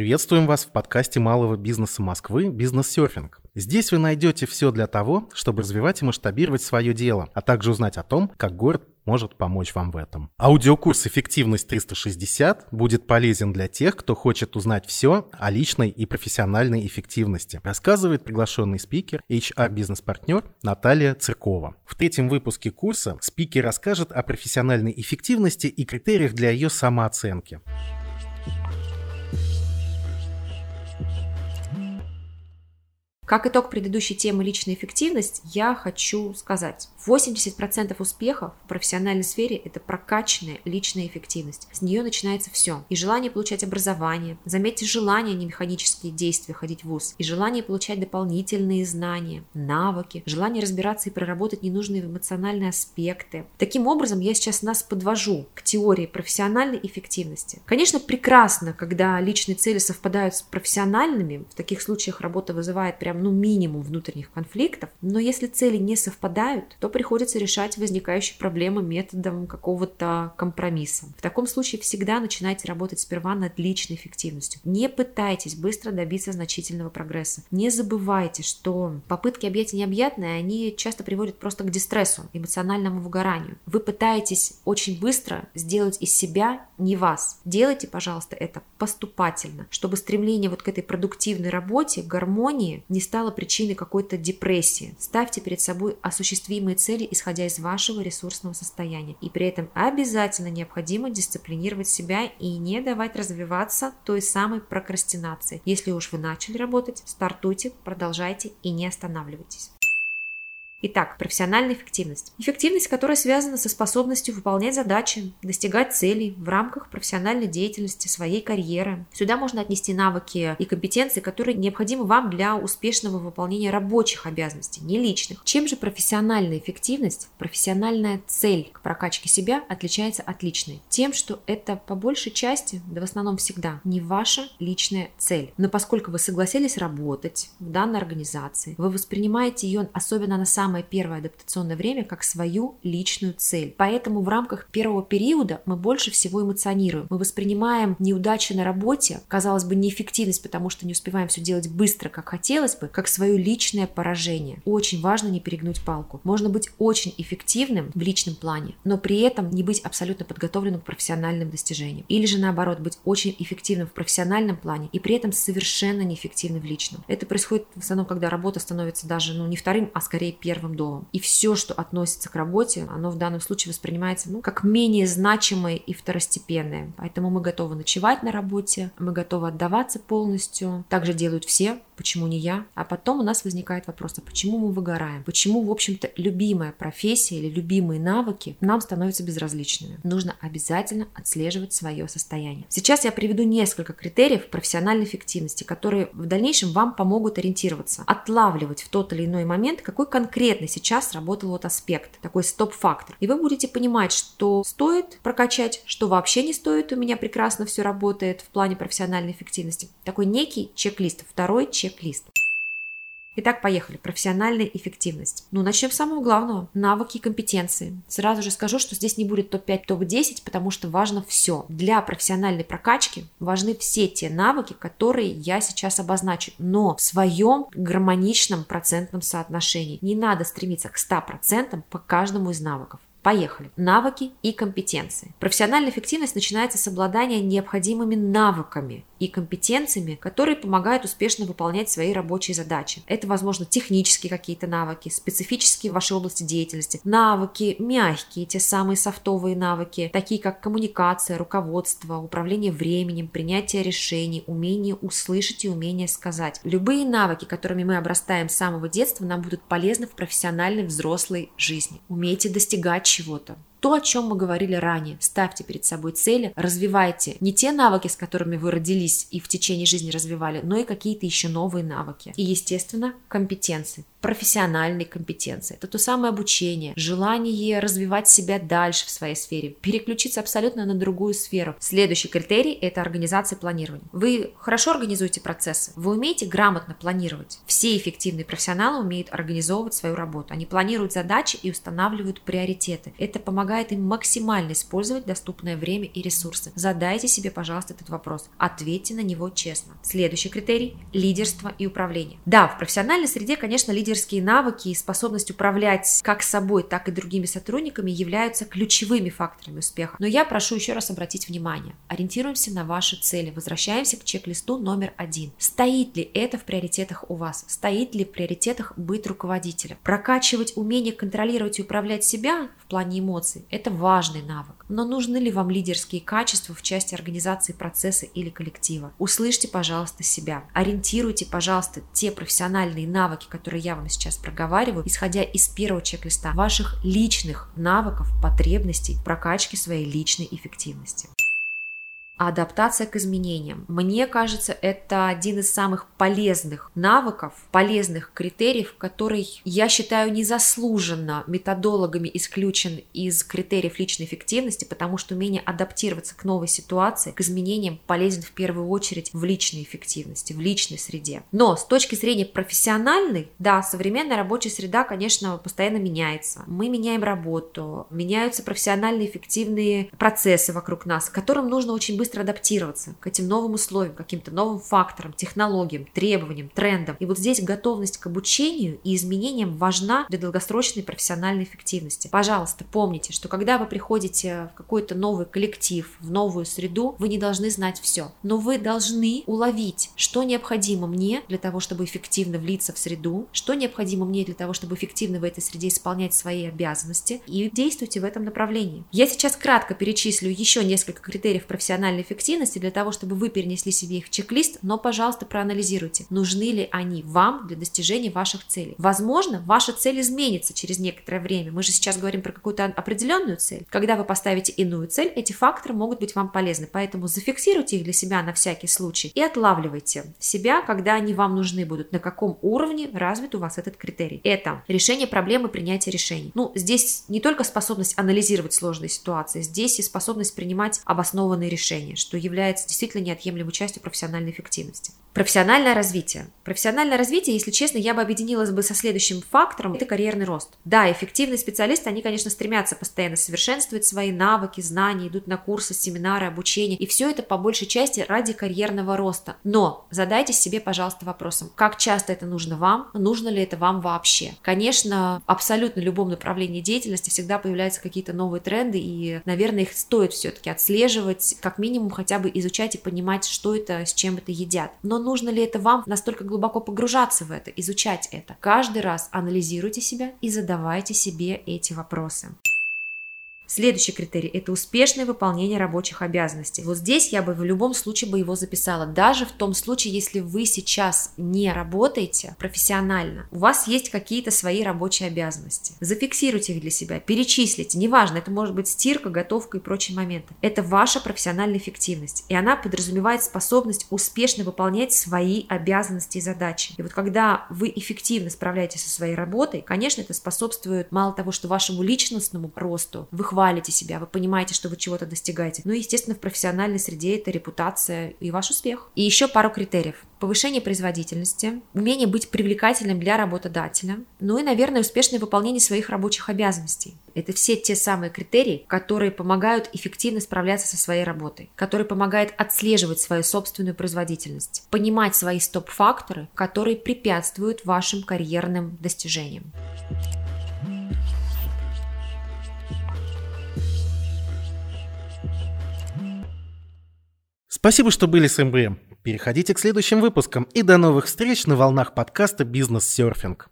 Приветствуем вас в подкасте малого бизнеса Москвы «Бизнес-серфинг». Здесь вы найдете все для того, чтобы развивать и масштабировать свое дело, а также узнать о том, как город может помочь вам в этом. Аудиокурс «Эффективность 360» будет полезен для тех, кто хочет узнать все о личной и профессиональной эффективности, рассказывает приглашенный спикер, HR-бизнес-партнер Наталья Циркова. В третьем выпуске курса спикер расскажет о профессиональной эффективности и критериях для ее самооценки. Как итог предыдущей темы личная эффективность, я хочу сказать, 80% успеха в профессиональной сфере – это прокачанная личная эффективность. С нее начинается все. И желание получать образование. Заметьте, желание, а не механические действия ходить в ВУЗ. И желание получать дополнительные знания, навыки. Желание разбираться и проработать ненужные эмоциональные аспекты. Таким образом, я сейчас нас подвожу к теории профессиональной эффективности. Конечно, прекрасно, когда личные цели совпадают с профессиональными. В таких случаях работа вызывает прям ну, минимум внутренних конфликтов, но если цели не совпадают, то приходится решать возникающие проблемы методом какого-то компромисса. В таком случае всегда начинайте работать сперва над личной эффективностью. Не пытайтесь быстро добиться значительного прогресса. Не забывайте, что попытки объять необъятное, они часто приводят просто к дистрессу, эмоциональному выгоранию. Вы пытаетесь очень быстро сделать из себя не вас. Делайте, пожалуйста, это поступательно, чтобы стремление вот к этой продуктивной работе, гармонии не стало причиной какой-то депрессии. Ставьте перед собой осуществимые цели, исходя из вашего ресурсного состояния. И при этом обязательно необходимо дисциплинировать себя и не давать развиваться той самой прокрастинации. Если уж вы начали работать, стартуйте, продолжайте и не останавливайтесь. Итак, профессиональная эффективность. Эффективность, которая связана со способностью выполнять задачи, достигать целей в рамках профессиональной деятельности, своей карьеры. Сюда можно отнести навыки и компетенции, которые необходимы вам для успешного выполнения рабочих обязанностей, не личных. Чем же профессиональная эффективность, профессиональная цель к прокачке себя отличается от личной? Тем, что это по большей части, да в основном всегда, не ваша личная цель. Но поскольку вы согласились работать в данной организации, вы воспринимаете ее особенно на самом самое первое адаптационное время как свою личную цель. Поэтому в рамках первого периода мы больше всего эмоционируем. Мы воспринимаем неудачи на работе, казалось бы, неэффективность, потому что не успеваем все делать быстро, как хотелось бы, как свое личное поражение. Очень важно не перегнуть палку. Можно быть очень эффективным в личном плане, но при этом не быть абсолютно подготовленным к профессиональным достижениям. Или же наоборот, быть очень эффективным в профессиональном плане и при этом совершенно неэффективным в личном. Это происходит в основном, когда работа становится даже ну, не вторым, а скорее первым первым домом. И все, что относится к работе, оно в данном случае воспринимается ну, как менее значимое и второстепенное. Поэтому мы готовы ночевать на работе, мы готовы отдаваться полностью. Также делают все, почему не я? А потом у нас возникает вопрос, а почему мы выгораем? Почему, в общем-то, любимая профессия или любимые навыки нам становятся безразличными? Нужно обязательно отслеживать свое состояние. Сейчас я приведу несколько критериев профессиональной эффективности, которые в дальнейшем вам помогут ориентироваться, отлавливать в тот или иной момент, какой конкретно сейчас работал вот аспект, такой стоп-фактор. И вы будете понимать, что стоит прокачать, что вообще не стоит, у меня прекрасно все работает в плане профессиональной эффективности. Такой некий чек-лист, второй чек чек-лист. Итак, поехали. Профессиональная эффективность. Ну, начнем с самого главного. Навыки и компетенции. Сразу же скажу, что здесь не будет топ-5, топ-10, потому что важно все. Для профессиональной прокачки важны все те навыки, которые я сейчас обозначу, но в своем гармоничном процентном соотношении. Не надо стремиться к 100% по каждому из навыков. Поехали. Навыки и компетенции. Профессиональная эффективность начинается с обладания необходимыми навыками и компетенциями, которые помогают успешно выполнять свои рабочие задачи. Это, возможно, технические какие-то навыки, специфические в вашей области деятельности, навыки мягкие, те самые софтовые навыки, такие как коммуникация, руководство, управление временем, принятие решений, умение услышать и умение сказать. Любые навыки, которыми мы обрастаем с самого детства, нам будут полезны в профессиональной взрослой жизни. Умейте достигать чего-то. То, о чем мы говорили ранее. Ставьте перед собой цели, развивайте не те навыки, с которыми вы родились и в течение жизни развивали, но и какие-то еще новые навыки. И, естественно, компетенции профессиональные компетенции. Это то самое обучение, желание развивать себя дальше в своей сфере, переключиться абсолютно на другую сферу. Следующий критерий – это организация планирования. Вы хорошо организуете процессы, вы умеете грамотно планировать. Все эффективные профессионалы умеют организовывать свою работу. Они планируют задачи и устанавливают приоритеты. Это помогает помогает им максимально использовать доступное время и ресурсы. Задайте себе, пожалуйста, этот вопрос. Ответьте на него честно. Следующий критерий – лидерство и управление. Да, в профессиональной среде, конечно, лидерские навыки и способность управлять как собой, так и другими сотрудниками являются ключевыми факторами успеха. Но я прошу еще раз обратить внимание. Ориентируемся на ваши цели. Возвращаемся к чек-листу номер один. Стоит ли это в приоритетах у вас? Стоит ли в приоритетах быть руководителем? Прокачивать умение контролировать и управлять себя в плане эмоций – это важный навык. Но нужны ли вам лидерские качества в части организации процесса или коллектива? Услышьте, пожалуйста, себя. Ориентируйте, пожалуйста, те профессиональные навыки, которые я вам сейчас проговариваю, исходя из первого чек-листа ваших личных навыков, потребностей, прокачки своей личной эффективности адаптация к изменениям. Мне кажется, это один из самых полезных навыков, полезных критериев, который, я считаю, незаслуженно методологами исключен из критериев личной эффективности, потому что умение адаптироваться к новой ситуации, к изменениям полезен в первую очередь в личной эффективности, в личной среде. Но с точки зрения профессиональной, да, современная рабочая среда, конечно, постоянно меняется. Мы меняем работу, меняются профессиональные эффективные процессы вокруг нас, к которым нужно очень быстро быстро адаптироваться к этим новым условиям, каким-то новым факторам, технологиям, требованиям, трендам. И вот здесь готовность к обучению и изменениям важна для долгосрочной профессиональной эффективности. Пожалуйста, помните, что когда вы приходите в какой-то новый коллектив, в новую среду, вы не должны знать все, но вы должны уловить, что необходимо мне для того, чтобы эффективно влиться в среду, что необходимо мне для того, чтобы эффективно в этой среде исполнять свои обязанности, и действуйте в этом направлении. Я сейчас кратко перечислю еще несколько критериев профессиональной эмоциональной эффективности для того, чтобы вы перенесли себе их в чек-лист, но, пожалуйста, проанализируйте, нужны ли они вам для достижения ваших целей. Возможно, ваша цель изменится через некоторое время. Мы же сейчас говорим про какую-то определенную цель. Когда вы поставите иную цель, эти факторы могут быть вам полезны. Поэтому зафиксируйте их для себя на всякий случай и отлавливайте себя, когда они вам нужны будут, на каком уровне развит у вас этот критерий. Это решение проблемы, принятие решений. Ну, здесь не только способность анализировать сложные ситуации, здесь и способность принимать обоснованные решения поведения, что является действительно неотъемлемой частью профессиональной эффективности. Профессиональное развитие. Профессиональное развитие, если честно, я бы объединилась бы со следующим фактором, это карьерный рост. Да, эффективные специалисты, они, конечно, стремятся постоянно совершенствовать свои навыки, знания, идут на курсы, семинары, обучение, и все это по большей части ради карьерного роста. Но задайте себе, пожалуйста, вопросом, как часто это нужно вам, нужно ли это вам вообще. Конечно, абсолютно любом направлении деятельности всегда появляются какие-то новые тренды, и, наверное, их стоит все-таки отслеживать, как минимум хотя бы изучать и понимать, что это, с чем это едят. Но нужно ли это вам настолько глубоко погружаться в это, изучать это. Каждый раз анализируйте себя и задавайте себе эти вопросы. Следующий критерий – это успешное выполнение рабочих обязанностей. Вот здесь я бы в любом случае бы его записала. Даже в том случае, если вы сейчас не работаете профессионально, у вас есть какие-то свои рабочие обязанности. Зафиксируйте их для себя, перечислите. Неважно, это может быть стирка, готовка и прочие моменты. Это ваша профессиональная эффективность. И она подразумевает способность успешно выполнять свои обязанности и задачи. И вот когда вы эффективно справляетесь со своей работой, конечно, это способствует мало того, что вашему личностному росту, вы хвалите себя, вы понимаете, что вы чего-то достигаете. Ну и, естественно, в профессиональной среде это репутация и ваш успех. И еще пару критериев. Повышение производительности, умение быть привлекательным для работодателя, ну и, наверное, успешное выполнение своих рабочих обязанностей. Это все те самые критерии, которые помогают эффективно справляться со своей работой, которые помогают отслеживать свою собственную производительность, понимать свои стоп-факторы, которые препятствуют вашим карьерным достижениям. Спасибо, что были с МБМ. Переходите к следующим выпускам и до новых встреч на волнах подкаста «Бизнес-серфинг».